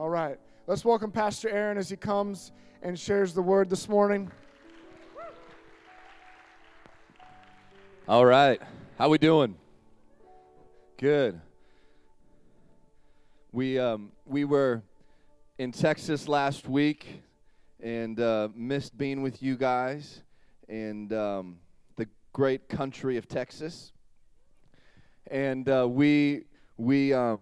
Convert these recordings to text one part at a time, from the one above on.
All right. Let's welcome Pastor Aaron as he comes and shares the word this morning. All right. How we doing? Good. We um, we were in Texas last week and uh, missed being with you guys and um, the great country of Texas. And uh, we we um,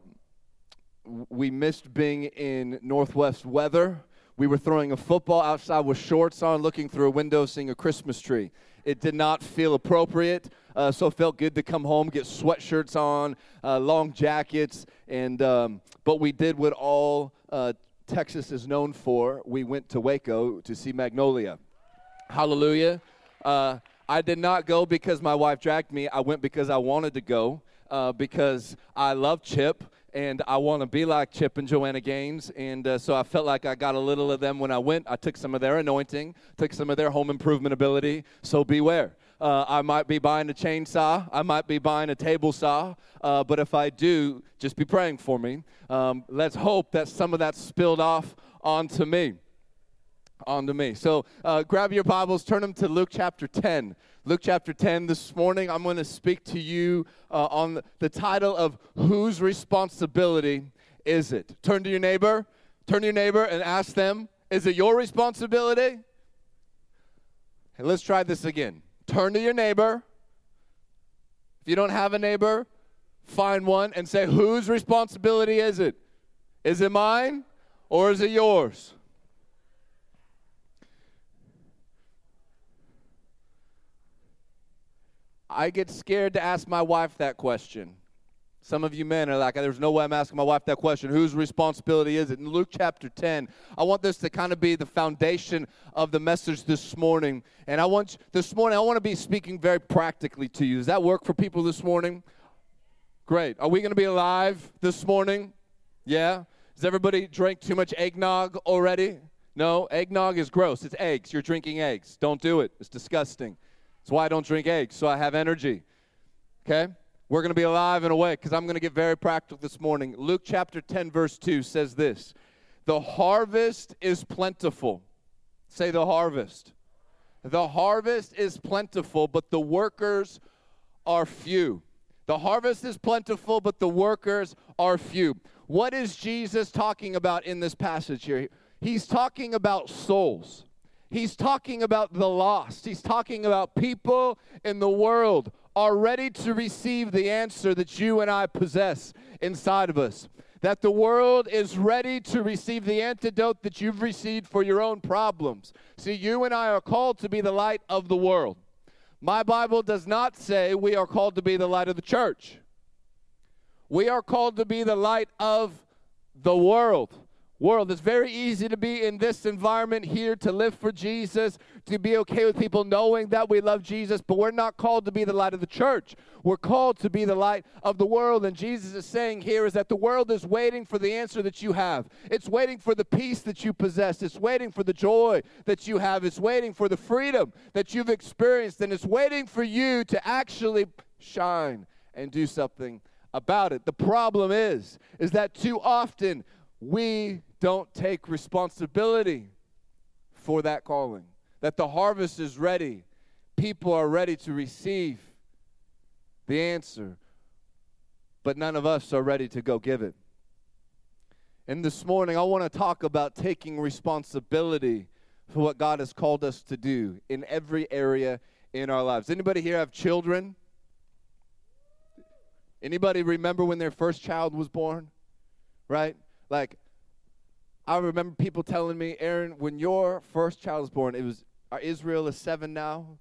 we missed being in Northwest weather. We were throwing a football outside with shorts on, looking through a window, seeing a Christmas tree. It did not feel appropriate, uh, so it felt good to come home, get sweatshirts on, uh, long jackets, and um, but we did what all uh, Texas is known for. We went to Waco to see Magnolia. Hallelujah. Uh, I did not go because my wife dragged me. I went because I wanted to go, uh, because I love Chip and I want to be like Chip and Joanna Gaines. And uh, so I felt like I got a little of them when I went. I took some of their anointing, took some of their home improvement ability. So beware. Uh, I might be buying a chainsaw. I might be buying a table saw. Uh, but if I do, just be praying for me. Um, let's hope that some of that spilled off onto me. Onto me. So uh, grab your Bibles, turn them to Luke chapter 10. Luke chapter 10 this morning. I'm going to speak to you uh, on the title of Whose Responsibility Is It? Turn to your neighbor, turn to your neighbor and ask them, Is it your responsibility? And let's try this again. Turn to your neighbor. If you don't have a neighbor, find one and say, Whose responsibility is it? Is it mine or is it yours? I get scared to ask my wife that question. Some of you men are like, there's no way I'm asking my wife that question. Whose responsibility is it? In Luke chapter 10, I want this to kind of be the foundation of the message this morning. And I want this morning, I want to be speaking very practically to you. Does that work for people this morning? Great. Are we going to be alive this morning? Yeah? Does everybody drink too much eggnog already? No, eggnog is gross. It's eggs. You're drinking eggs. Don't do it. It's disgusting. That's why I don't drink eggs, so I have energy. Okay? We're going to be alive and awake because I'm going to get very practical this morning. Luke chapter 10, verse 2 says this The harvest is plentiful. Say the harvest. The harvest is plentiful, but the workers are few. The harvest is plentiful, but the workers are few. What is Jesus talking about in this passage here? He's talking about souls. He's talking about the lost. He's talking about people in the world are ready to receive the answer that you and I possess inside of us. That the world is ready to receive the antidote that you've received for your own problems. See, you and I are called to be the light of the world. My Bible does not say we are called to be the light of the church. We are called to be the light of the world world. It's very easy to be in this environment here, to live for Jesus, to be okay with people knowing that we love Jesus, but we're not called to be the light of the church. We're called to be the light of the world. And Jesus is saying here is that the world is waiting for the answer that you have. It's waiting for the peace that you possess. It's waiting for the joy that you have. It's waiting for the freedom that you've experienced. And it's waiting for you to actually shine and do something about it. The problem is, is that too often we don't take responsibility for that calling. That the harvest is ready, people are ready to receive the answer, but none of us are ready to go give it. And this morning, I want to talk about taking responsibility for what God has called us to do in every area in our lives. Anybody here have children? Anybody remember when their first child was born? Right? Like I remember people telling me, Aaron, when your first child is born, it was uh, Israel is seven now,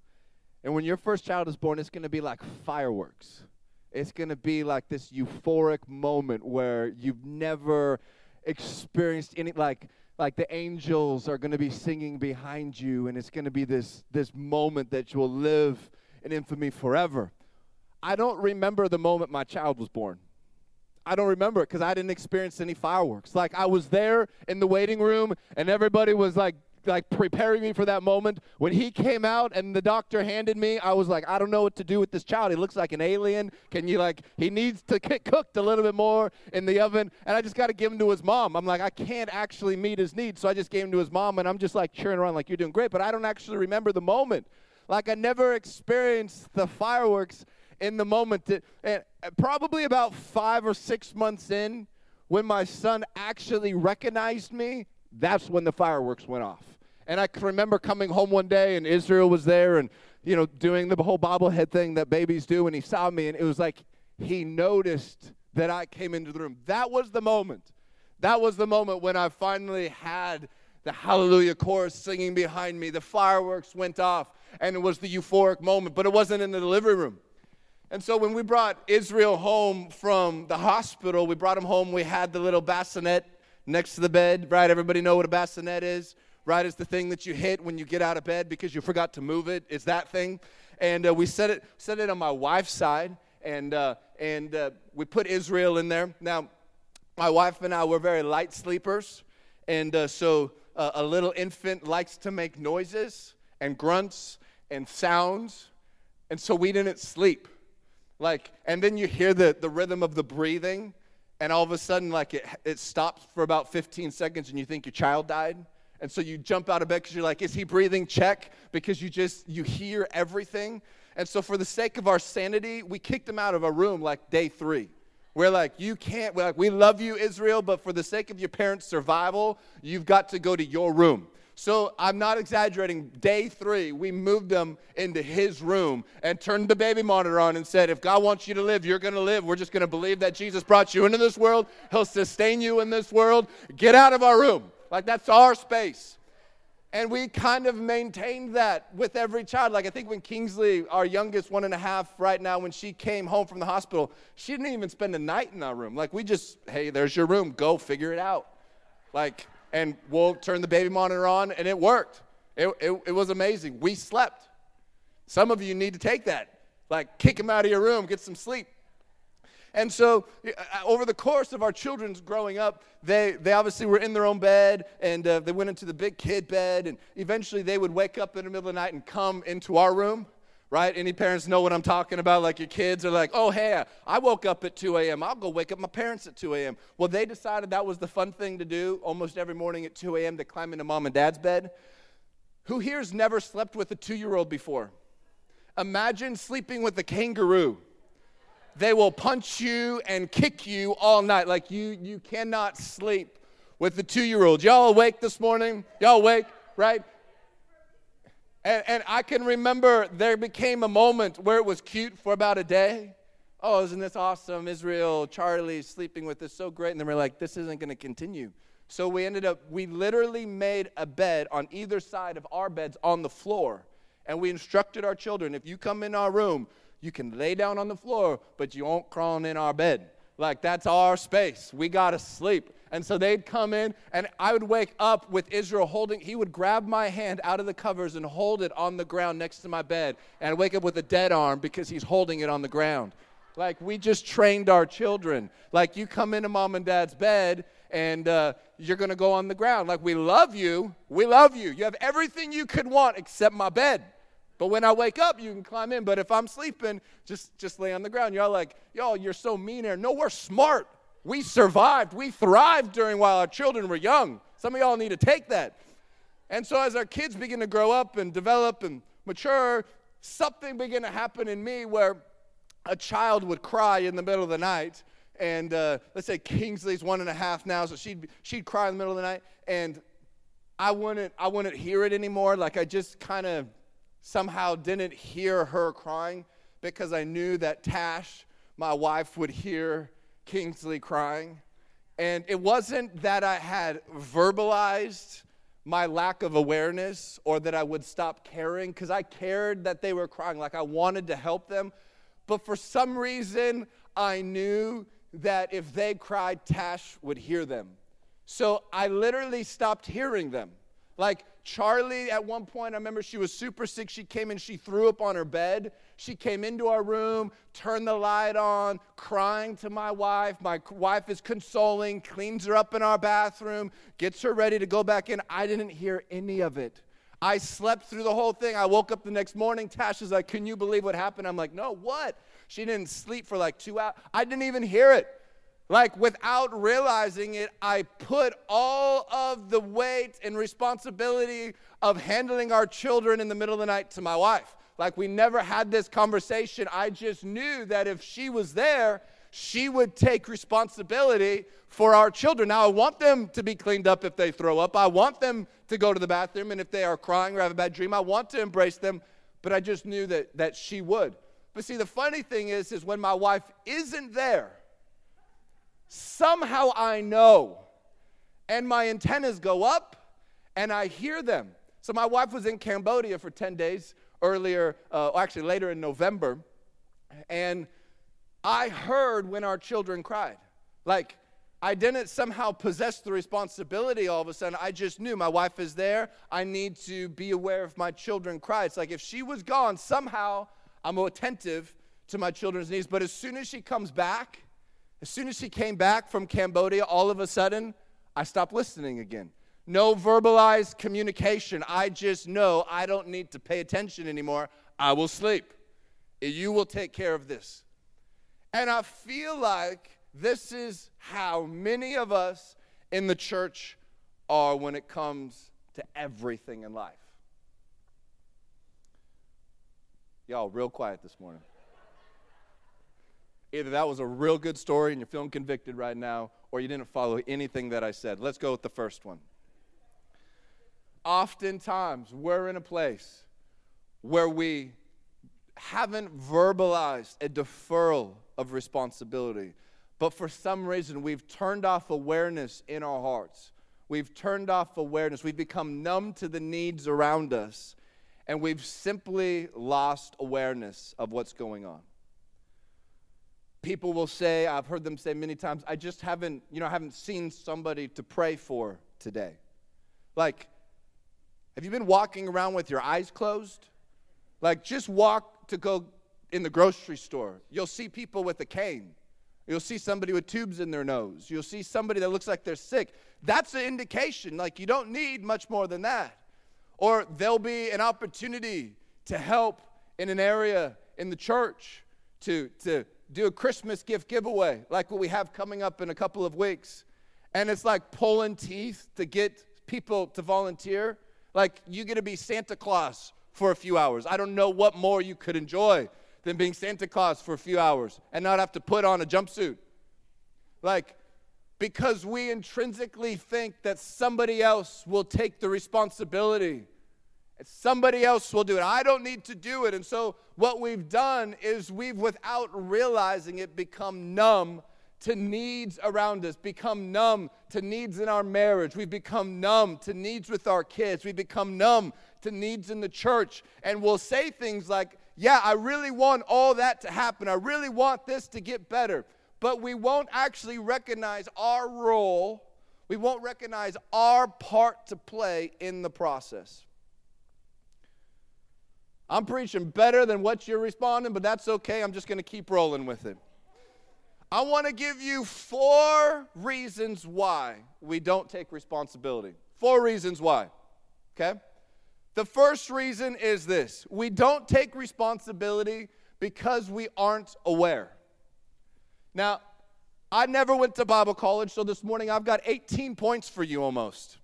and when your first child is born, it's going to be like fireworks. It's going to be like this euphoric moment where you've never experienced any like like the angels are going to be singing behind you and it's going to be this this moment that you will live in infamy forever. I don't remember the moment my child was born. I don't remember it because I didn't experience any fireworks. Like I was there in the waiting room and everybody was like like preparing me for that moment. When he came out and the doctor handed me, I was like, I don't know what to do with this child. He looks like an alien. Can you like? He needs to get cooked a little bit more in the oven, and I just got to give him to his mom. I'm like, I can't actually meet his needs, so I just gave him to his mom, and I'm just like cheering around like you're doing great, but I don't actually remember the moment. Like I never experienced the fireworks in the moment. and uh, probably about five or six months in, when my son actually recognized me, that's when the fireworks went off. And I can remember coming home one day and Israel was there and, you know, doing the whole bobblehead thing that babies do. And he saw me and it was like he noticed that I came into the room. That was the moment. That was the moment when I finally had the hallelujah chorus singing behind me. The fireworks went off and it was the euphoric moment, but it wasn't in the delivery room. And so when we brought Israel home from the hospital, we brought him home, we had the little bassinet next to the bed, right? Everybody know what a bassinet is? Right? It's the thing that you hit when you get out of bed because you forgot to move it. It's that thing. And uh, we set it, set it on my wife's side, and, uh, and uh, we put Israel in there. Now, my wife and I were very light sleepers, and uh, so uh, a little infant likes to make noises and grunts and sounds, and so we didn't sleep. Like, and then you hear the, the rhythm of the breathing, and all of a sudden, like, it, it stops for about 15 seconds, and you think your child died. And so you jump out of bed because you're like, is he breathing? Check. Because you just, you hear everything. And so for the sake of our sanity, we kicked him out of our room like day three. We're like, you can't, we're like, we love you, Israel, but for the sake of your parents' survival, you've got to go to your room. So I'm not exaggerating. Day three, we moved him into his room and turned the baby monitor on and said, If God wants you to live, you're going to live. We're just going to believe that Jesus brought you into this world. He'll sustain you in this world. Get out of our room. Like that's our space. And we kind of maintained that with every child. Like I think when Kingsley, our youngest one and a half right now, when she came home from the hospital, she didn't even spend a night in our room. Like we just, hey, there's your room. Go figure it out. Like and we'll turn the baby monitor on, and it worked. It, it, it, was amazing. We slept. Some of you need to take that. Like, kick them out of your room, get some sleep. And so, uh, over the course of our children's growing up, they, they obviously were in their own bed and uh, they went into the big kid bed. And eventually, they would wake up in the middle of the night and come into our room right? Any parents know what I'm talking about? Like your kids are like, oh, hey, I woke up at 2 a.m. I'll go wake up my parents at 2 a.m. Well, they decided that was the fun thing to do almost every morning at 2 a.m. to climb into mom and dad's bed. Who here's never slept with a two year old before? Imagine sleeping with a kangaroo. They will punch you and kick you all night. Like you, you cannot sleep with the two year old. Y'all awake this morning? Y'all awake, right? And, and I can remember there became a moment where it was cute for about a day. Oh, isn't this awesome? Israel, Charlie sleeping with us, so great. And then we're like, this isn't going to continue. So we ended up, we literally made a bed on either side of our beds on the floor. And we instructed our children if you come in our room, you can lay down on the floor, but you won't crawl in our bed. Like, that's our space. We got to sleep. And so they'd come in, and I would wake up with Israel holding, he would grab my hand out of the covers and hold it on the ground next to my bed. And I'd wake up with a dead arm because he's holding it on the ground. Like, we just trained our children. Like, you come into mom and dad's bed, and uh, you're going to go on the ground. Like, we love you. We love you. You have everything you could want except my bed. But when I wake up, you can climb in. But if I'm sleeping, just, just lay on the ground. Y'all like, y'all, you're so mean here. No, we're smart. We survived. We thrived during while our children were young. Some of y'all need to take that. And so as our kids begin to grow up and develop and mature, something began to happen in me where a child would cry in the middle of the night. And uh, let's say Kingsley's one and a half now, so she'd, she'd cry in the middle of the night. And I wouldn't, I wouldn't hear it anymore. Like I just kind of somehow didn't hear her crying because I knew that Tash, my wife, would hear Kingsley crying. And it wasn't that I had verbalized my lack of awareness or that I would stop caring because I cared that they were crying, like I wanted to help them. But for some reason, I knew that if they cried, Tash would hear them. So I literally stopped hearing them. Like Charlie, at one point, I remember she was super sick. She came in, she threw up on her bed. She came into our room, turned the light on, crying to my wife. My wife is consoling, cleans her up in our bathroom, gets her ready to go back in. I didn't hear any of it. I slept through the whole thing. I woke up the next morning. Tasha's like, Can you believe what happened? I'm like, No, what? She didn't sleep for like two hours. I didn't even hear it. Like, without realizing it, I put all of the weight and responsibility of handling our children in the middle of the night to my wife. Like, we never had this conversation. I just knew that if she was there, she would take responsibility for our children. Now, I want them to be cleaned up if they throw up. I want them to go to the bathroom. And if they are crying or have a bad dream, I want to embrace them. But I just knew that, that she would. But see, the funny thing is, is when my wife isn't there, somehow I know. And my antennas go up and I hear them. So my wife was in Cambodia for 10 days earlier, uh, actually later in November, and I heard when our children cried. Like, I didn't somehow possess the responsibility all of a sudden. I just knew my wife is there. I need to be aware if my children cry. It's like if she was gone, somehow I'm attentive to my children's needs. But as soon as she comes back, as soon as she came back from Cambodia, all of a sudden, I stopped listening again. No verbalized communication. I just know I don't need to pay attention anymore. I will sleep. You will take care of this. And I feel like this is how many of us in the church are when it comes to everything in life. Y'all, real quiet this morning. Either that was a real good story and you're feeling convicted right now, or you didn't follow anything that I said. Let's go with the first one. Oftentimes, we're in a place where we haven't verbalized a deferral of responsibility, but for some reason, we've turned off awareness in our hearts. We've turned off awareness. We've become numb to the needs around us, and we've simply lost awareness of what's going on people will say, I've heard them say many times, I just haven't, you know, I haven't seen somebody to pray for today. Like, have you been walking around with your eyes closed? Like, just walk to go in the grocery store. You'll see people with a cane. You'll see somebody with tubes in their nose. You'll see somebody that looks like they're sick. That's an indication. Like, you don't need much more than that. Or there'll be an opportunity to help in an area in the church to, to do a Christmas gift giveaway, like what we have coming up in a couple of weeks. And it's like pulling teeth to get people to volunteer. Like you get to be Santa Claus for a few hours. I don't know what more you could enjoy than being Santa Claus for a few hours and not have to put on a jumpsuit. Like, because we intrinsically think that somebody else will take the responsibility Somebody else will do it. I don't need to do it. And so, what we've done is we've, without realizing it, become numb to needs around us, become numb to needs in our marriage. We've become numb to needs with our kids. We've become numb to needs in the church. And we'll say things like, Yeah, I really want all that to happen. I really want this to get better. But we won't actually recognize our role, we won't recognize our part to play in the process. I'm preaching better than what you're responding, but that's okay. I'm just going to keep rolling with it. I want to give you four reasons why we don't take responsibility. Four reasons why. Okay? The first reason is this we don't take responsibility because we aren't aware. Now, I never went to Bible college, so this morning I've got 18 points for you almost.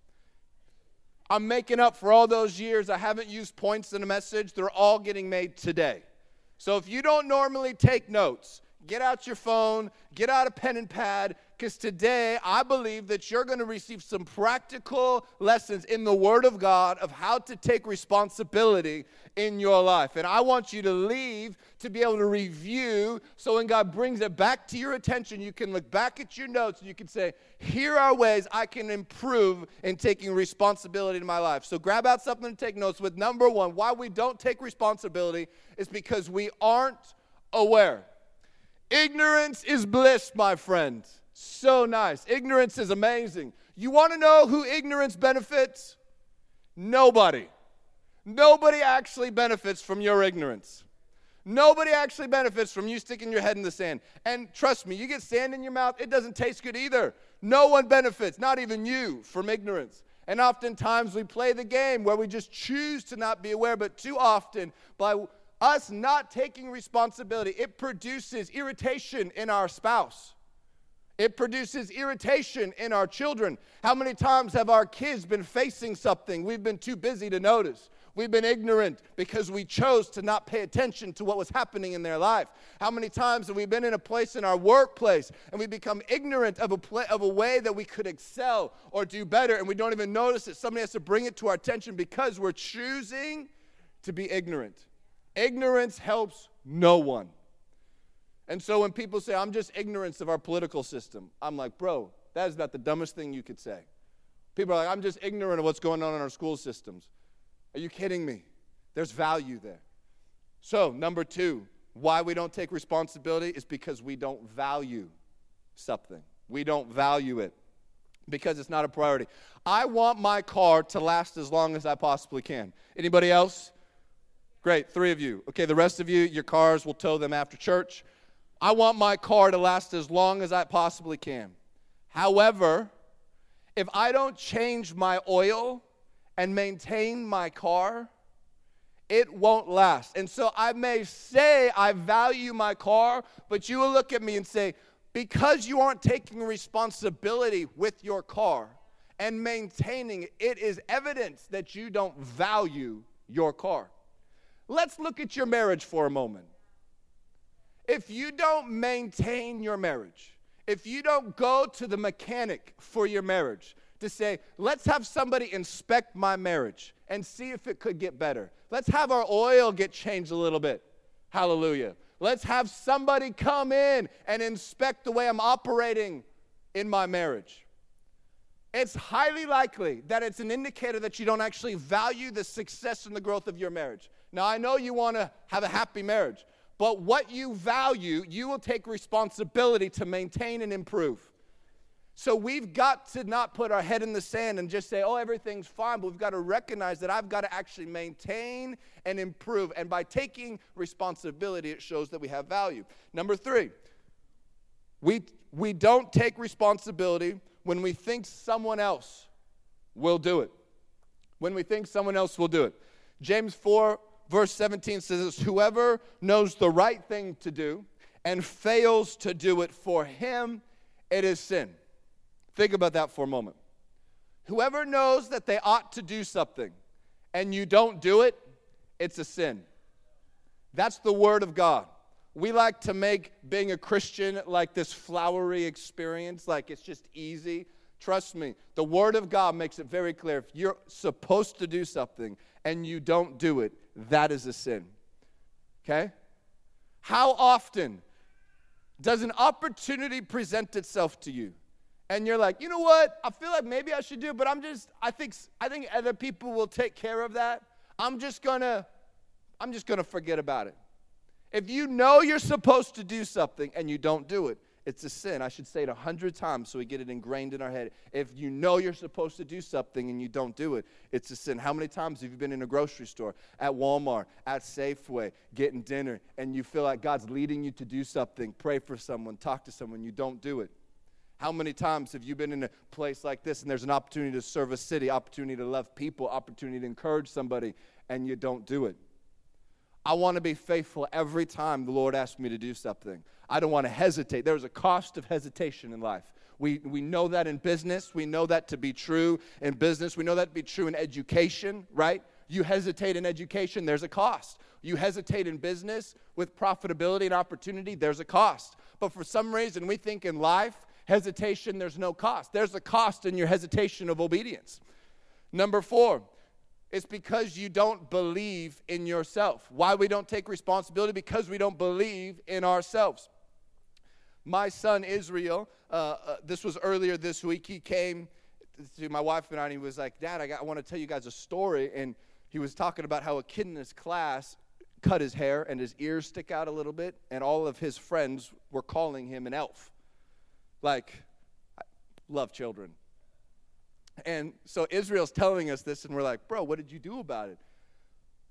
I'm making up for all those years I haven't used points in a message. They're all getting made today. So if you don't normally take notes, get out your phone, get out a pen and pad, because today I believe that you're going to receive some practical lessons in the Word of God of how to take responsibility in your life. And I want you to leave to be able to review so when God brings it back to your attention, you can look back at your notes and you can say, Here are ways I can improve in taking responsibility in my life. So grab out something to take notes with. Number one, why we don't take responsibility is because we aren't aware. Ignorance is bliss, my friend. So nice. Ignorance is amazing. You want to know who ignorance benefits? Nobody. Nobody actually benefits from your ignorance. Nobody actually benefits from you sticking your head in the sand. And trust me, you get sand in your mouth, it doesn't taste good either. No one benefits, not even you, from ignorance. And oftentimes we play the game where we just choose to not be aware, but too often, by us not taking responsibility, it produces irritation in our spouse. It produces irritation in our children. How many times have our kids been facing something we've been too busy to notice? We've been ignorant because we chose to not pay attention to what was happening in their life. How many times have we been in a place in our workplace and we become ignorant of a, pla- of a way that we could excel or do better and we don't even notice it? Somebody has to bring it to our attention because we're choosing to be ignorant. Ignorance helps no one. And so when people say, I'm just ignorance of our political system, I'm like, bro, that is about the dumbest thing you could say. People are like, I'm just ignorant of what's going on in our school systems. Are you kidding me? There's value there. So, number two, why we don't take responsibility is because we don't value something. We don't value it because it's not a priority. I want my car to last as long as I possibly can. Anybody else? Great, three of you. Okay, the rest of you, your cars will tow them after church. I want my car to last as long as I possibly can. However, if I don't change my oil, and maintain my car, it won't last. And so I may say I value my car, but you will look at me and say, because you aren't taking responsibility with your car and maintaining it, it is evidence that you don't value your car. Let's look at your marriage for a moment. If you don't maintain your marriage, if you don't go to the mechanic for your marriage, to say, let's have somebody inspect my marriage and see if it could get better. Let's have our oil get changed a little bit. Hallelujah. Let's have somebody come in and inspect the way I'm operating in my marriage. It's highly likely that it's an indicator that you don't actually value the success and the growth of your marriage. Now, I know you want to have a happy marriage, but what you value, you will take responsibility to maintain and improve. So we've got to not put our head in the sand and just say, oh, everything's fine, but we've got to recognize that I've got to actually maintain and improve. And by taking responsibility, it shows that we have value. Number three, we, we don't take responsibility when we think someone else will do it. When we think someone else will do it. James 4, verse 17 says, Whoever knows the right thing to do and fails to do it for him, it is sin. Think about that for a moment. Whoever knows that they ought to do something and you don't do it, it's a sin. That's the Word of God. We like to make being a Christian like this flowery experience, like it's just easy. Trust me, the Word of God makes it very clear. If you're supposed to do something and you don't do it, that is a sin. Okay? How often does an opportunity present itself to you? And you're like, you know what? I feel like maybe I should do, but I'm just, I think, I think other people will take care of that. I'm just gonna, I'm just gonna forget about it. If you know you're supposed to do something and you don't do it, it's a sin. I should say it a hundred times so we get it ingrained in our head. If you know you're supposed to do something and you don't do it, it's a sin. How many times have you been in a grocery store, at Walmart, at Safeway, getting dinner, and you feel like God's leading you to do something, pray for someone, talk to someone, you don't do it? How many times have you been in a place like this and there's an opportunity to serve a city, opportunity to love people, opportunity to encourage somebody, and you don't do it? I want to be faithful every time the Lord asks me to do something. I don't want to hesitate. There's a cost of hesitation in life. We, we know that in business. We know that to be true in business. We know that to be true in education, right? You hesitate in education, there's a cost. You hesitate in business with profitability and opportunity, there's a cost. But for some reason, we think in life, hesitation, there's no cost. There's a cost in your hesitation of obedience. Number four, it's because you don't believe in yourself. Why we don't take responsibility? Because we don't believe in ourselves. My son Israel, uh, uh, this was earlier this week, he came to my wife and I and he was like, Dad, I, got, I want to tell you guys a story. And he was talking about how a kid in his class cut his hair and his ears stick out a little bit, and all of his friends were calling him an elf. Like, love children. And so Israel's telling us this, and we're like, bro, what did you do about it?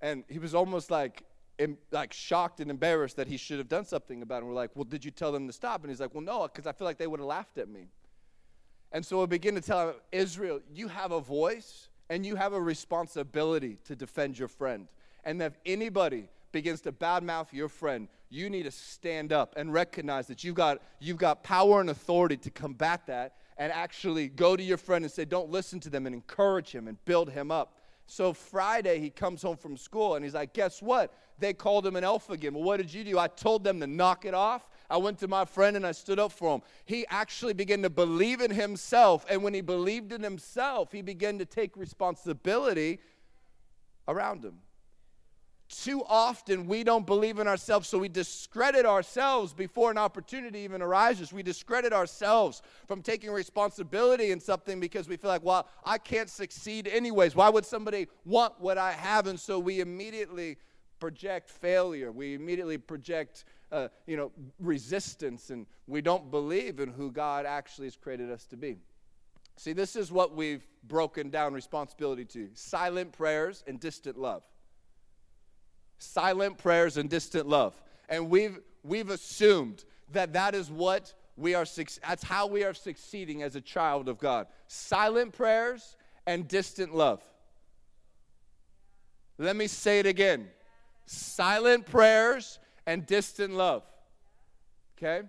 And he was almost like, like shocked and embarrassed that he should have done something about it. And we're like, well, did you tell them to stop? And he's like, well, no, because I feel like they would have laughed at me. And so we begin to tell him, Israel, you have a voice and you have a responsibility to defend your friend. And if anybody begins to badmouth your friend, you need to stand up and recognize that you've got, you've got power and authority to combat that and actually go to your friend and say, don't listen to them and encourage him and build him up. So Friday, he comes home from school and he's like, Guess what? They called him an elf again. Well, what did you do? I told them to knock it off. I went to my friend and I stood up for him. He actually began to believe in himself. And when he believed in himself, he began to take responsibility around him. Too often we don't believe in ourselves, so we discredit ourselves before an opportunity even arises. We discredit ourselves from taking responsibility in something because we feel like, well, I can't succeed anyways. Why would somebody want what I have? And so we immediately project failure. We immediately project, uh, you know, resistance, and we don't believe in who God actually has created us to be. See, this is what we've broken down responsibility to silent prayers and distant love silent prayers and distant love. And we've, we've assumed that that is what we are, that's how we are succeeding as a child of God. Silent prayers and distant love. Let me say it again silent prayers and distant love. Okay?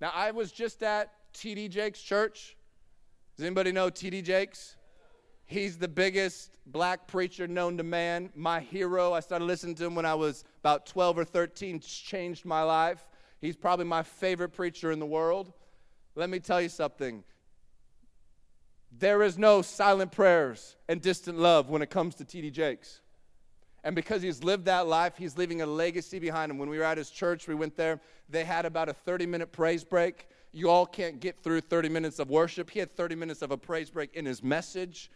Now, I was just at TD Jakes' church. Does anybody know TD Jakes? He's the biggest black preacher known to man, my hero. I started listening to him when I was about 12 or 13, changed my life. He's probably my favorite preacher in the world. Let me tell you something. There is no silent prayers and distant love when it comes to TD Jakes. And because he's lived that life, he's leaving a legacy behind him. When we were at his church, we went there, they had about a 30 minute praise break. You all can't get through 30 minutes of worship. He had 30 minutes of a praise break in his message.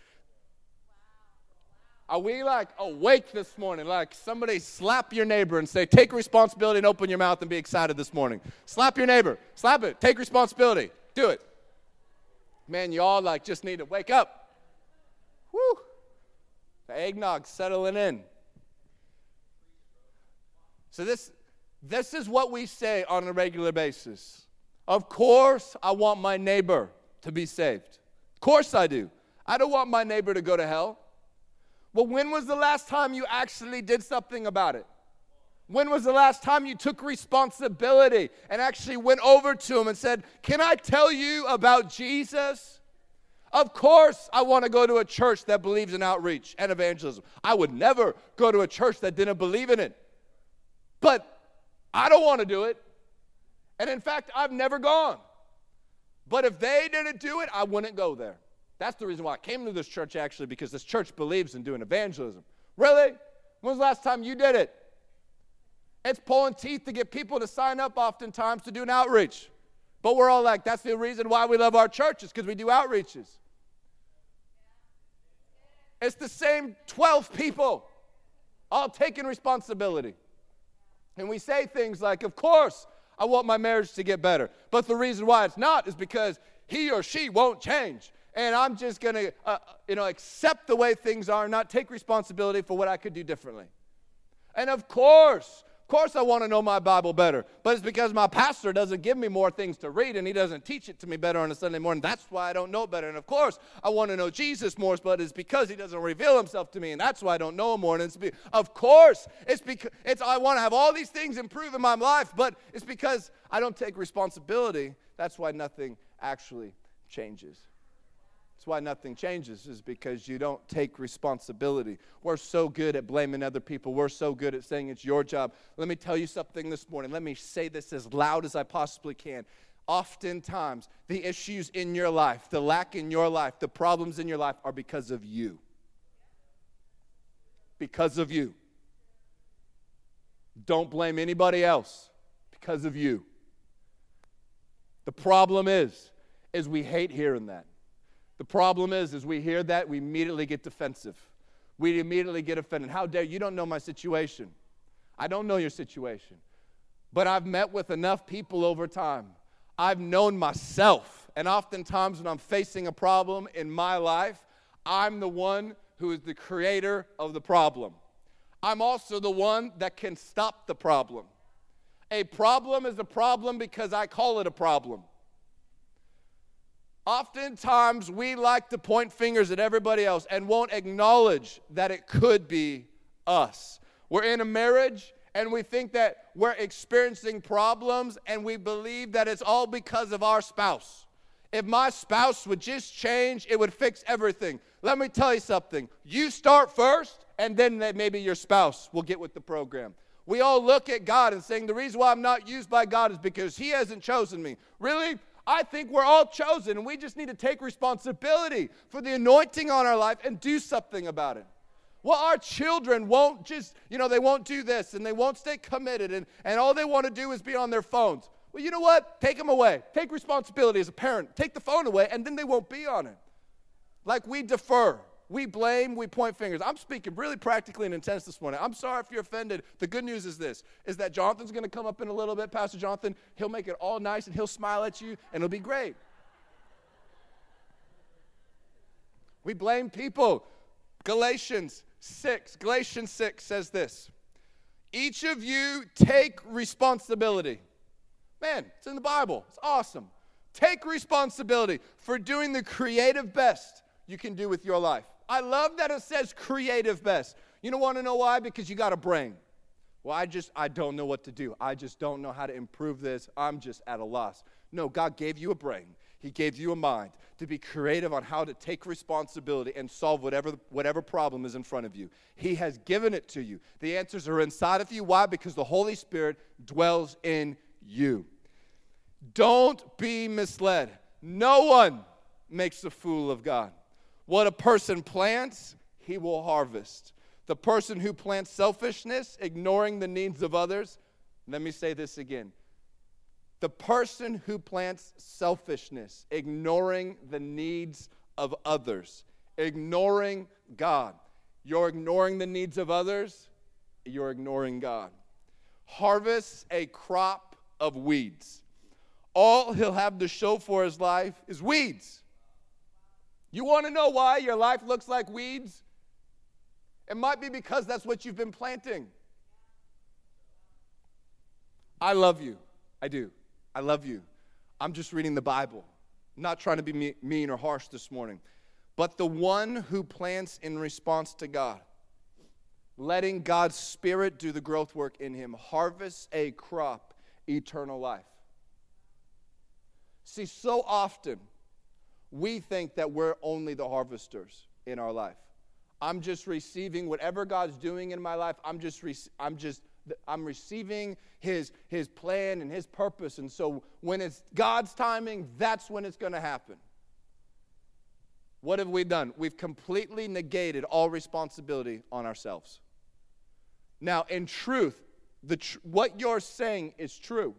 Are we like awake this morning? Like somebody slap your neighbor and say, Take responsibility and open your mouth and be excited this morning. Slap your neighbor. Slap it. Take responsibility. Do it. Man, y'all like just need to wake up. Woo. The eggnog settling in. So this this is what we say on a regular basis. Of course, I want my neighbor to be saved. Of course I do. I don't want my neighbor to go to hell. Well, when was the last time you actually did something about it? When was the last time you took responsibility and actually went over to him and said, Can I tell you about Jesus? Of course, I want to go to a church that believes in outreach and evangelism. I would never go to a church that didn't believe in it. But I don't want to do it. And in fact, I've never gone. But if they didn't do it, I wouldn't go there. That's the reason why I came to this church actually, because this church believes in doing evangelism. Really? When was the last time you did it? It's pulling teeth to get people to sign up oftentimes to do an outreach. But we're all like, that's the reason why we love our churches, because we do outreaches. It's the same 12 people all taking responsibility. And we say things like, of course, I want my marriage to get better. But the reason why it's not is because he or she won't change and I'm just going to, uh, you know, accept the way things are and not take responsibility for what I could do differently. And of course, of course, I want to know my Bible better, but it's because my pastor doesn't give me more things to read and he doesn't teach it to me better on a Sunday morning. That's why I don't know better. And of course, I want to know Jesus more, but it's because he doesn't reveal himself to me, and that's why I don't know him more. And it's be, of course, it's because it's I want to have all these things improve in my life, but it's because I don't take responsibility. That's why nothing actually changes. That's why nothing changes, is because you don't take responsibility. We're so good at blaming other people. We're so good at saying it's your job. Let me tell you something this morning. Let me say this as loud as I possibly can. Oftentimes, the issues in your life, the lack in your life, the problems in your life are because of you. Because of you. Don't blame anybody else because of you. The problem is, is we hate hearing that. The problem is, is we hear that, we immediately get defensive. We immediately get offended. How dare you don't know my situation? I don't know your situation. But I've met with enough people over time. I've known myself And oftentimes, when I'm facing a problem in my life, I'm the one who is the creator of the problem. I'm also the one that can stop the problem. A problem is a problem because I call it a problem. Oftentimes, we like to point fingers at everybody else and won't acknowledge that it could be us. We're in a marriage and we think that we're experiencing problems and we believe that it's all because of our spouse. If my spouse would just change, it would fix everything. Let me tell you something. You start first, and then maybe your spouse will get with the program. We all look at God and saying, The reason why I'm not used by God is because He hasn't chosen me. Really? I think we're all chosen, and we just need to take responsibility for the anointing on our life and do something about it. Well, our children won't just, you know, they won't do this and they won't stay committed, and, and all they want to do is be on their phones. Well, you know what? Take them away. Take responsibility as a parent. Take the phone away, and then they won't be on it. Like we defer. We blame, we point fingers. I'm speaking really practically and intense this morning. I'm sorry if you're offended. The good news is this is that Jonathan's going to come up in a little bit, Pastor Jonathan. He'll make it all nice and he'll smile at you and it'll be great. We blame people. Galatians 6, Galatians 6 says this. Each of you take responsibility. Man, it's in the Bible. It's awesome. Take responsibility for doing the creative best you can do with your life. I love that it says creative best. You don't want to know why? Because you got a brain. Well, I just, I don't know what to do. I just don't know how to improve this. I'm just at a loss. No, God gave you a brain. He gave you a mind to be creative on how to take responsibility and solve whatever, whatever problem is in front of you. He has given it to you. The answers are inside of you. Why? Because the Holy Spirit dwells in you. Don't be misled. No one makes a fool of God. What a person plants, he will harvest. The person who plants selfishness, ignoring the needs of others, let me say this again. The person who plants selfishness, ignoring the needs of others, ignoring God, you're ignoring the needs of others, you're ignoring God. Harvests a crop of weeds. All he'll have to show for his life is weeds. You want to know why your life looks like weeds? It might be because that's what you've been planting. I love you. I do. I love you. I'm just reading the Bible. I'm not trying to be mean or harsh this morning. But the one who plants in response to God, letting God's Spirit do the growth work in him, harvests a crop, eternal life. See, so often, we think that we're only the harvesters in our life. I'm just receiving whatever God's doing in my life. I'm just, re- I'm just, I'm receiving His His plan and His purpose. And so when it's God's timing, that's when it's going to happen. What have we done? We've completely negated all responsibility on ourselves. Now, in truth, the tr- what you're saying is true.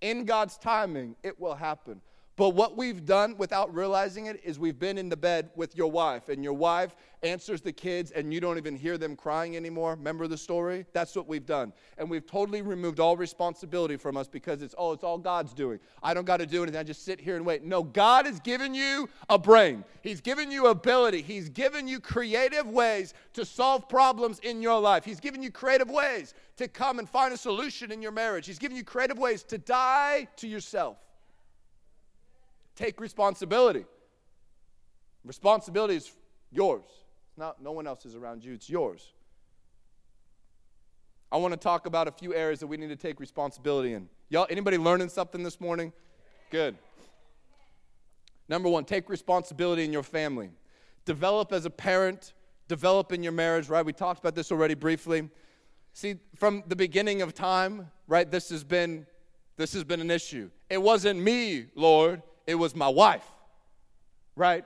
In God's timing, it will happen. But what we've done without realizing it is we've been in the bed with your wife, and your wife answers the kids, and you don't even hear them crying anymore. Remember the story? That's what we've done. And we've totally removed all responsibility from us because it's, oh, it's all God's doing. I don't got to do anything. I just sit here and wait. No, God has given you a brain, He's given you ability, He's given you creative ways to solve problems in your life. He's given you creative ways to come and find a solution in your marriage. He's given you creative ways to die to yourself. Take responsibility. Responsibility is yours. It's not no one else is around you, it's yours. I want to talk about a few areas that we need to take responsibility in. Y'all, anybody learning something this morning? Good. Number one, take responsibility in your family. Develop as a parent, develop in your marriage, right? We talked about this already briefly. See, from the beginning of time, right, this has been this has been an issue. It wasn't me, Lord it was my wife, right?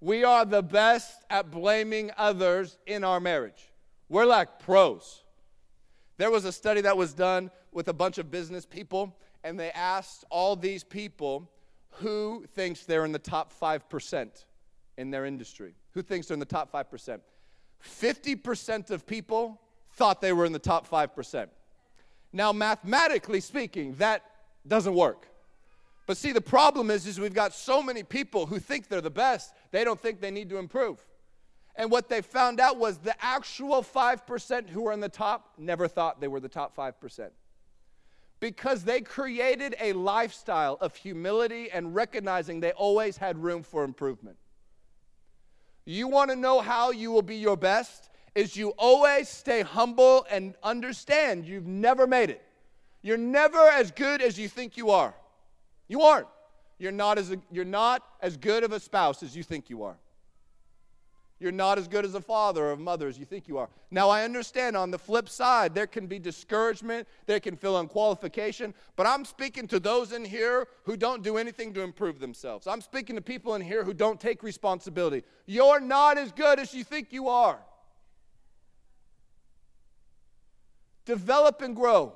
We are the best at blaming others in our marriage. We're like pros. There was a study that was done with a bunch of business people, and they asked all these people who thinks they're in the top 5% in their industry. Who thinks they're in the top 5%? 50% of people thought they were in the top 5%. Now, mathematically speaking, that doesn't work But see, the problem is, is we've got so many people who think they're the best, they don't think they need to improve. And what they found out was the actual 5% who were in the top never thought they were the top 5%. Because they created a lifestyle of humility and recognizing they always had room for improvement. You want to know how you will be your best? Is you always stay humble and understand you've never made it. You're never as good as you think you are. You aren't. You're not as, a, you're not as good of a spouse as you think you are. You're not as good as a father or a mother as you think you are. Now, I understand on the flip side, there can be discouragement, there can feel unqualification, but I'm speaking to those in here who don't do anything to improve themselves. I'm speaking to people in here who don't take responsibility. You're not as good as you think you are. Develop and grow,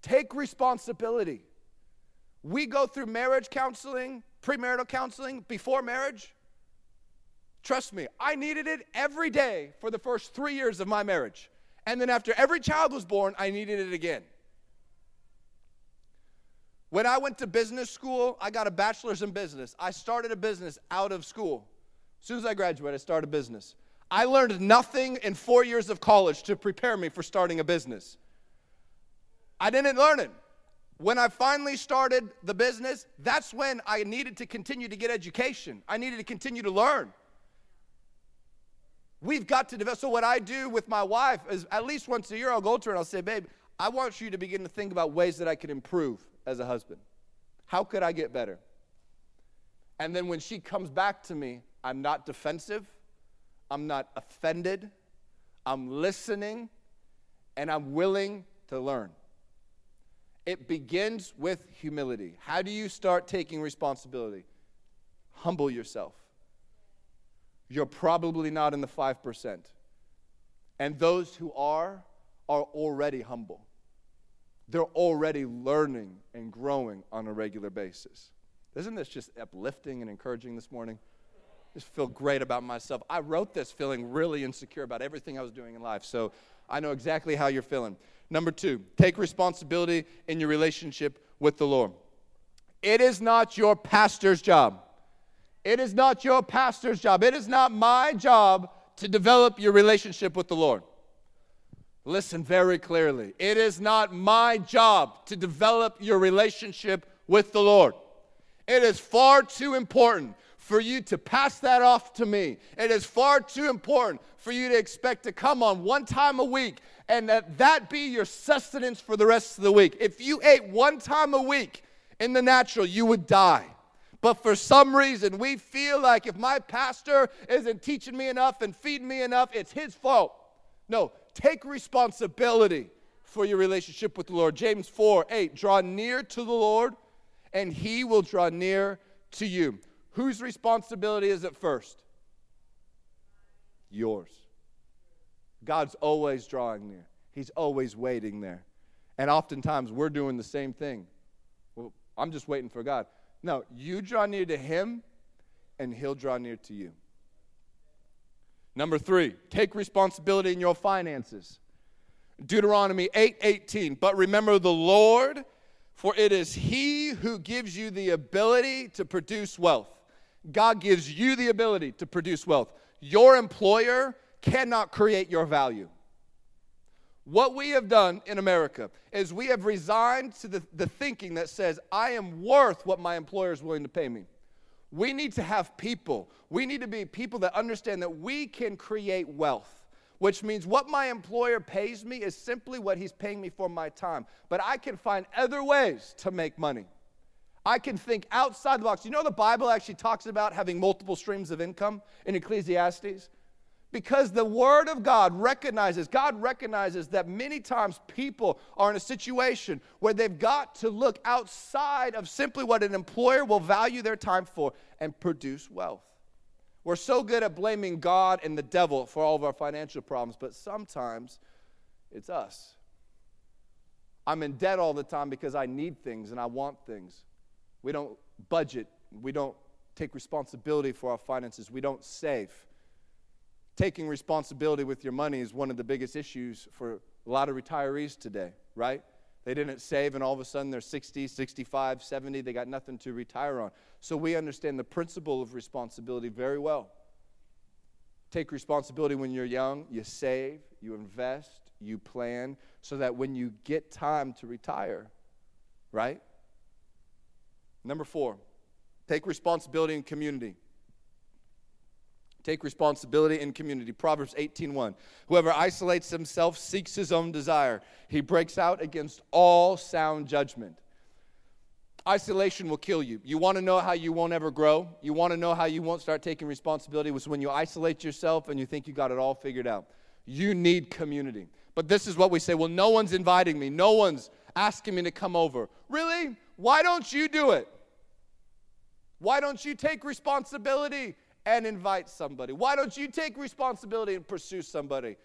take responsibility. We go through marriage counseling, premarital counseling before marriage. Trust me, I needed it every day for the first three years of my marriage. And then after every child was born, I needed it again. When I went to business school, I got a bachelor's in business. I started a business out of school. As soon as I graduated, I started a business. I learned nothing in four years of college to prepare me for starting a business. I didn't learn it. When I finally started the business, that's when I needed to continue to get education. I needed to continue to learn. We've got to develop. So, what I do with my wife is at least once a year, I'll go to her and I'll say, Babe, I want you to begin to think about ways that I could improve as a husband. How could I get better? And then when she comes back to me, I'm not defensive, I'm not offended, I'm listening, and I'm willing to learn. It begins with humility. How do you start taking responsibility? Humble yourself. You're probably not in the 5%. And those who are, are already humble. They're already learning and growing on a regular basis. Isn't this just uplifting and encouraging this morning? Just feel great about myself. I wrote this feeling really insecure about everything I was doing in life. So I know exactly how you're feeling. Number two, take responsibility in your relationship with the Lord. It is not your pastor's job. It is not your pastor's job. It is not my job to develop your relationship with the Lord. Listen very clearly. It is not my job to develop your relationship with the Lord. It is far too important for you to pass that off to me. It is far too important for you to expect to come on one time a week and that that be your sustenance for the rest of the week. If you ate one time a week in the natural, you would die. But for some reason, we feel like if my pastor isn't teaching me enough and feeding me enough, it's his fault. No, take responsibility for your relationship with the Lord. James 4 8, draw near to the Lord, and he will draw near to you. Whose responsibility is it first? Yours. God's always drawing near, He's always waiting there. And oftentimes we're doing the same thing. Well, I'm just waiting for God. No, you draw near to Him, and He'll draw near to you. Number three, take responsibility in your finances. Deuteronomy 8 18. But remember the Lord, for it is He who gives you the ability to produce wealth. God gives you the ability to produce wealth. Your employer cannot create your value. What we have done in America is we have resigned to the, the thinking that says, I am worth what my employer is willing to pay me. We need to have people. We need to be people that understand that we can create wealth, which means what my employer pays me is simply what he's paying me for my time. But I can find other ways to make money. I can think outside the box. You know, the Bible actually talks about having multiple streams of income in Ecclesiastes? Because the Word of God recognizes, God recognizes that many times people are in a situation where they've got to look outside of simply what an employer will value their time for and produce wealth. We're so good at blaming God and the devil for all of our financial problems, but sometimes it's us. I'm in debt all the time because I need things and I want things. We don't budget. We don't take responsibility for our finances. We don't save. Taking responsibility with your money is one of the biggest issues for a lot of retirees today, right? They didn't save, and all of a sudden they're 60, 65, 70. They got nothing to retire on. So we understand the principle of responsibility very well. Take responsibility when you're young. You save, you invest, you plan, so that when you get time to retire, right? Number four, take responsibility in community. Take responsibility in community. Proverbs 18:1. Whoever isolates himself seeks his own desire. He breaks out against all sound judgment. Isolation will kill you. You want to know how you won't ever grow? You want to know how you won't start taking responsibility? Was when you isolate yourself and you think you got it all figured out. You need community. But this is what we say well, no one's inviting me, no one's asking me to come over. Really? Why don't you do it? Why don't you take responsibility and invite somebody? Why don't you take responsibility and pursue somebody?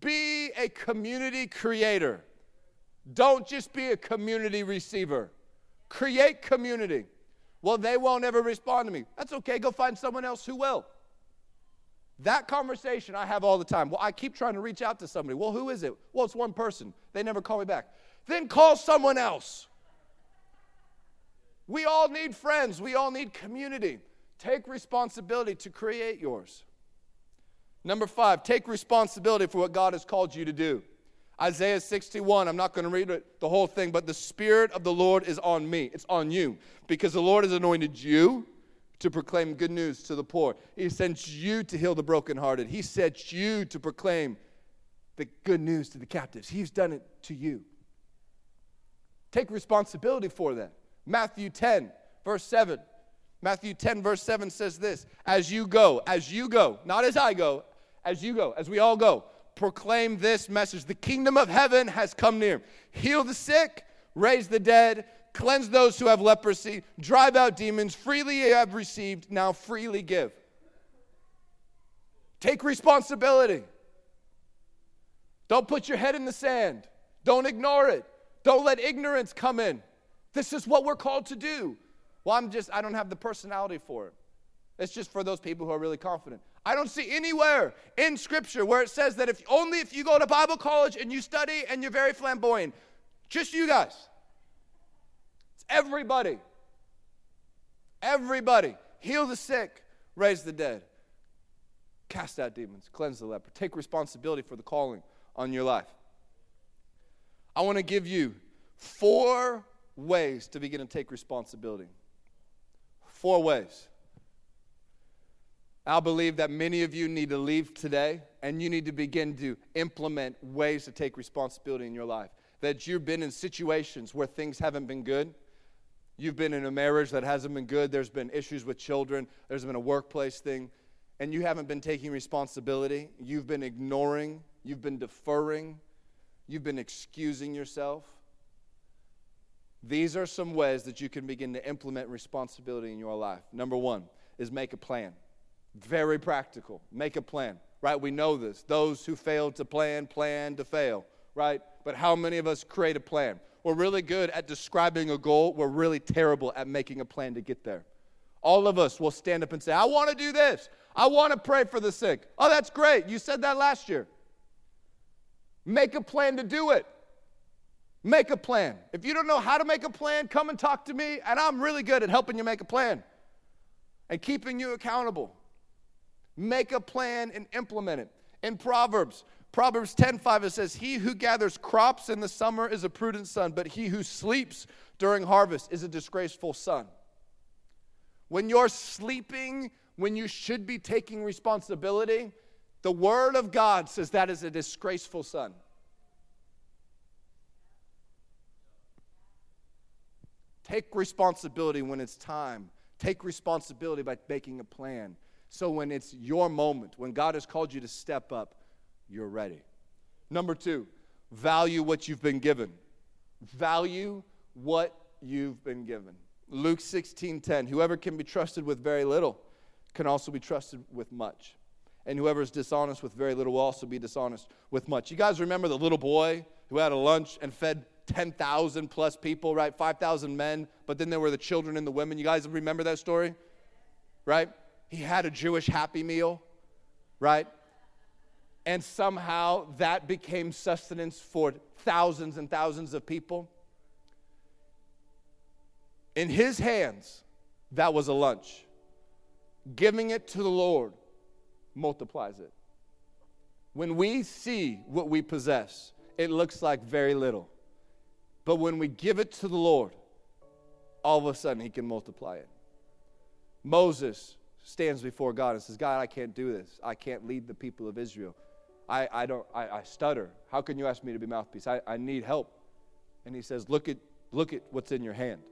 Be a community creator. Don't just be a community receiver. Create community. Well, they won't ever respond to me. That's okay. Go find someone else who will. That conversation I have all the time. Well, I keep trying to reach out to somebody. Well, who is it? Well, it's one person. They never call me back. Then call someone else. We all need friends. We all need community. Take responsibility to create yours. Number five, take responsibility for what God has called you to do. Isaiah 61, I'm not going to read it, the whole thing, but the Spirit of the Lord is on me. It's on you because the Lord has anointed you to proclaim good news to the poor. He sent you to heal the brokenhearted. He sent you to proclaim the good news to the captives. He's done it to you. Take responsibility for that. Matthew 10, verse 7. Matthew 10, verse 7 says this As you go, as you go, not as I go, as you go, as we all go, proclaim this message The kingdom of heaven has come near. Heal the sick, raise the dead, cleanse those who have leprosy, drive out demons. Freely you have received, now freely give. Take responsibility. Don't put your head in the sand. Don't ignore it. Don't let ignorance come in. This is what we're called to do. Well, I'm just, I don't have the personality for it. It's just for those people who are really confident. I don't see anywhere in Scripture where it says that if only if you go to Bible college and you study and you're very flamboyant. Just you guys. It's everybody. Everybody. Heal the sick, raise the dead, cast out demons, cleanse the leper. Take responsibility for the calling on your life. I want to give you four ways to begin to take responsibility. Four ways. I believe that many of you need to leave today and you need to begin to implement ways to take responsibility in your life. That you've been in situations where things haven't been good. You've been in a marriage that hasn't been good. There's been issues with children. There's been a workplace thing. And you haven't been taking responsibility. You've been ignoring. You've been deferring. You've been excusing yourself. These are some ways that you can begin to implement responsibility in your life. Number one is make a plan. Very practical. Make a plan, right? We know this. Those who fail to plan, plan to fail, right? But how many of us create a plan? We're really good at describing a goal, we're really terrible at making a plan to get there. All of us will stand up and say, I want to do this. I want to pray for the sick. Oh, that's great. You said that last year. Make a plan to do it. Make a plan. If you don't know how to make a plan, come and talk to me, and I'm really good at helping you make a plan and keeping you accountable. Make a plan and implement it. In Proverbs, Proverbs 10:5 it says, "He who gathers crops in the summer is a prudent son, but he who sleeps during harvest is a disgraceful son." When you're sleeping, when you should be taking responsibility, the word of God says that is a disgraceful son. Take responsibility when it's time. Take responsibility by making a plan. So when it's your moment, when God has called you to step up, you're ready. Number two, value what you've been given. Value what you've been given. Luke 16 10. Whoever can be trusted with very little can also be trusted with much. And whoever is dishonest with very little will also be dishonest with much. You guys remember the little boy who had a lunch and fed 10,000 plus people, right? 5,000 men, but then there were the children and the women. You guys remember that story? Right? He had a Jewish happy meal, right? And somehow that became sustenance for thousands and thousands of people. In his hands, that was a lunch. Giving it to the Lord multiplies it. When we see what we possess, it looks like very little. But when we give it to the Lord, all of a sudden he can multiply it. Moses stands before God and says, God, I can't do this. I can't lead the people of Israel. I, I don't I, I stutter. How can you ask me to be mouthpiece? I, I need help. And he says, Look at look at what's in your hand.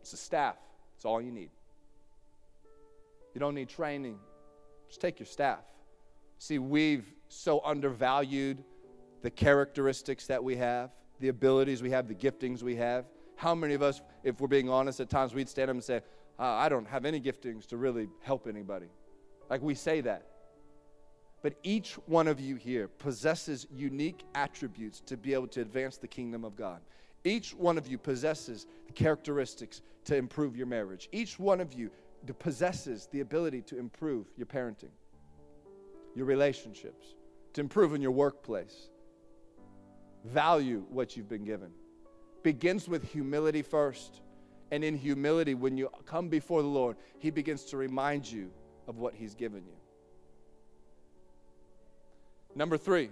It's a staff. It's all you need. You don't need training. Just take your staff. See, we've so undervalued the characteristics that we have, the abilities we have, the giftings we have. How many of us, if we're being honest, at times we'd stand up and say, I don't have any giftings to really help anybody. Like we say that. But each one of you here possesses unique attributes to be able to advance the kingdom of God. Each one of you possesses characteristics to improve your marriage. Each one of you possesses the ability to improve your parenting, your relationships, to improve in your workplace. Value what you've been given. Begins with humility first. And in humility, when you come before the Lord, He begins to remind you of what He's given you. Number three,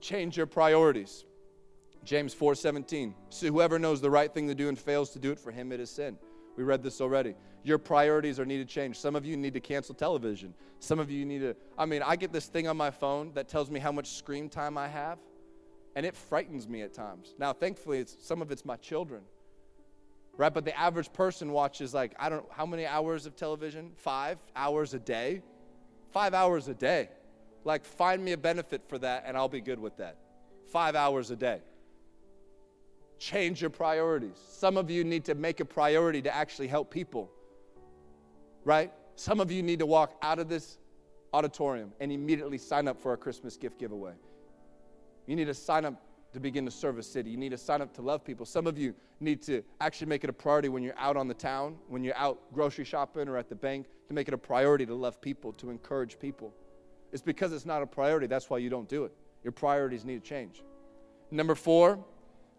change your priorities. James 4:17. So whoever knows the right thing to do and fails to do it, for him it is sin. We read this already. Your priorities are need to change. Some of you need to cancel television. Some of you need to. I mean, I get this thing on my phone that tells me how much screen time I have, and it frightens me at times. Now, thankfully, some of it's my children, right? But the average person watches like I don't how many hours of television? Five hours a day. Five hours a day. Like, find me a benefit for that, and I'll be good with that. Five hours a day change your priorities. Some of you need to make a priority to actually help people, right? Some of you need to walk out of this auditorium and immediately sign up for a Christmas gift giveaway. You need to sign up to begin to serve a city. You need to sign up to love people. Some of you need to actually make it a priority when you're out on the town, when you're out grocery shopping or at the bank, to make it a priority to love people, to encourage people. It's because it's not a priority. That's why you don't do it. Your priorities need to change. Number four,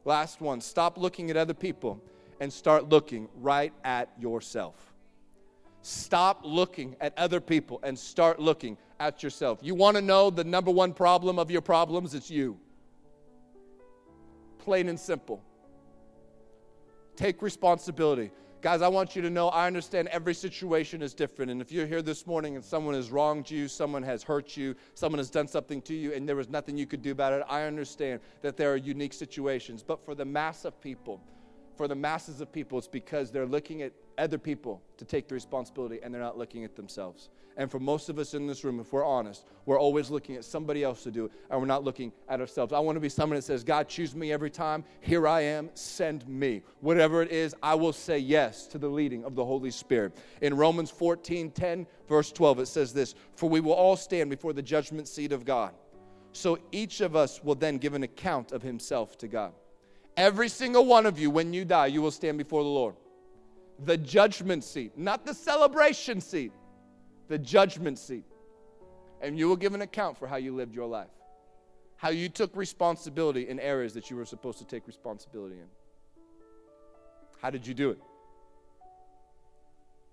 Last one stop looking at other people and start looking right at yourself. Stop looking at other people and start looking at yourself. You want to know the number one problem of your problems? It's you. Plain and simple. Take responsibility. Guys, I want you to know I understand every situation is different. And if you're here this morning and someone has wronged you, someone has hurt you, someone has done something to you, and there was nothing you could do about it, I understand that there are unique situations. But for the mass of people, for the masses of people, it's because they're looking at other people to take the responsibility and they're not looking at themselves. And for most of us in this room, if we're honest, we're always looking at somebody else to do it and we're not looking at ourselves. I want to be someone that says, God, choose me every time. Here I am. Send me. Whatever it is, I will say yes to the leading of the Holy Spirit. In Romans 14 10, verse 12, it says this For we will all stand before the judgment seat of God. So each of us will then give an account of himself to God. Every single one of you, when you die, you will stand before the Lord. The judgment seat, not the celebration seat, the judgment seat. And you will give an account for how you lived your life, how you took responsibility in areas that you were supposed to take responsibility in. How did you do it?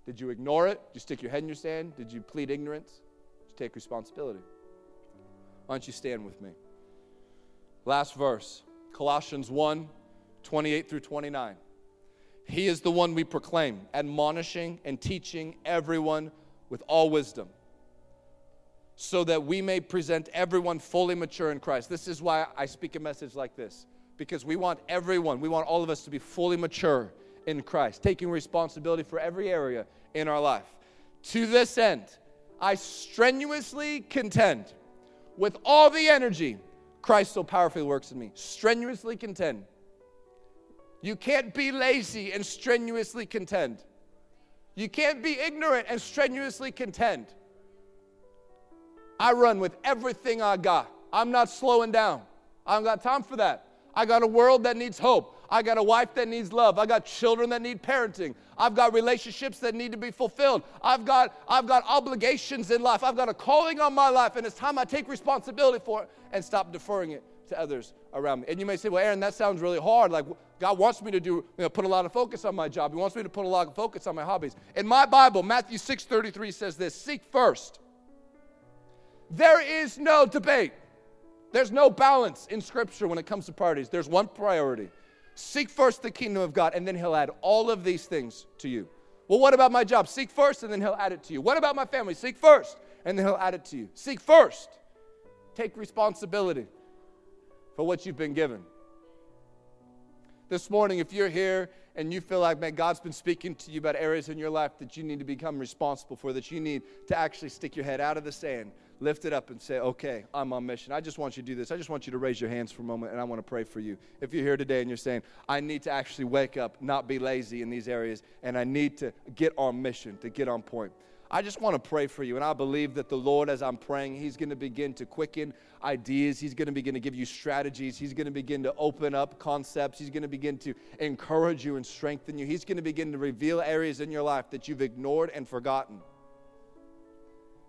Did you ignore it? Did you stick your head in your sand? Did you plead ignorance? Did you take responsibility? Why don't you stand with me? Last verse. Colossians 1 28 through 29. He is the one we proclaim, admonishing and teaching everyone with all wisdom, so that we may present everyone fully mature in Christ. This is why I speak a message like this, because we want everyone, we want all of us to be fully mature in Christ, taking responsibility for every area in our life. To this end, I strenuously contend with all the energy Christ so powerfully works in me. Strenuously contend. You can't be lazy and strenuously contend. You can't be ignorant and strenuously contend. I run with everything I got. I'm not slowing down. I don't got time for that. I got a world that needs hope. I got a wife that needs love. I got children that need parenting. I've got relationships that need to be fulfilled. I've got, I've got obligations in life. I've got a calling on my life, and it's time I take responsibility for it and stop deferring it to others around me. And you may say, well, Aaron, that sounds really hard. Like, God wants me to do, you know, put a lot of focus on my job. He wants me to put a lot of focus on my hobbies. In my Bible, Matthew 6.33 says this, seek first. There is no debate. There's no balance in Scripture when it comes to priorities. There's one priority. Seek first the kingdom of God, and then He'll add all of these things to you. Well, what about my job? Seek first, and then He'll add it to you. What about my family? Seek first, and then He'll add it to you. Seek first. Take responsibility for what you've been given. This morning, if you're here and you feel like, man, God's been speaking to you about areas in your life that you need to become responsible for, that you need to actually stick your head out of the sand, lift it up and say, okay, I'm on mission. I just want you to do this. I just want you to raise your hands for a moment and I want to pray for you. If you're here today and you're saying, I need to actually wake up, not be lazy in these areas, and I need to get on mission, to get on point. I just want to pray for you. And I believe that the Lord, as I'm praying, He's going to begin to quicken ideas. He's going to begin to give you strategies. He's going to begin to open up concepts. He's going to begin to encourage you and strengthen you. He's going to begin to reveal areas in your life that you've ignored and forgotten.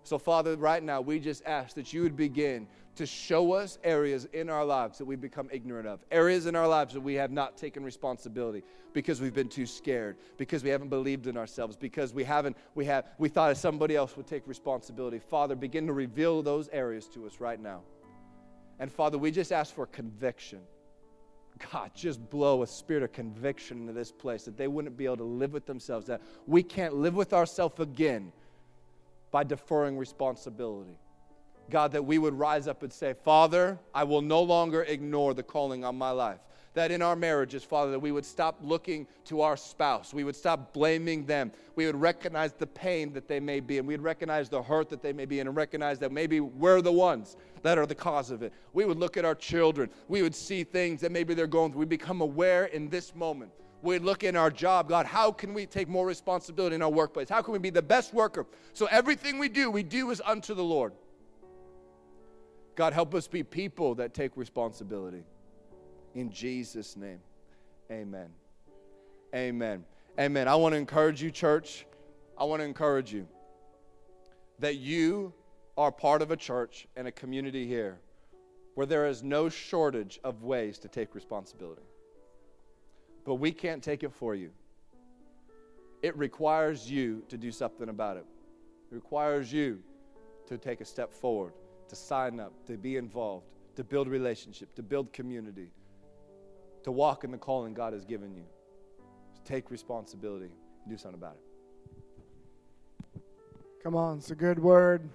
So, Father, right now, we just ask that you would begin to show us areas in our lives that we've become ignorant of, areas in our lives that we have not taken responsibility because we've been too scared, because we haven't believed in ourselves, because we haven't, we have, we thought somebody else would take responsibility. Father, begin to reveal those areas to us right now. And Father, we just ask for conviction. God, just blow a spirit of conviction into this place that they wouldn't be able to live with themselves, that we can't live with ourselves again by deferring responsibility. God, that we would rise up and say, Father, I will no longer ignore the calling on my life. That in our marriages, Father, that we would stop looking to our spouse. We would stop blaming them. We would recognize the pain that they may be, and we'd recognize the hurt that they may be, and recognize that maybe we're the ones that are the cause of it. We would look at our children. We would see things that maybe they're going through. We become aware in this moment we look in our job, God, how can we take more responsibility in our workplace? How can we be the best worker? So everything we do, we do is unto the Lord. God, help us be people that take responsibility. In Jesus' name, amen. Amen. Amen. I want to encourage you, church. I want to encourage you that you are part of a church and a community here where there is no shortage of ways to take responsibility. But we can't take it for you. It requires you to do something about it. It requires you to take a step forward to sign up, to be involved, to build relationship, to build community, to walk in the calling God has given you, to take responsibility, do something about it. Come on, it's a good word.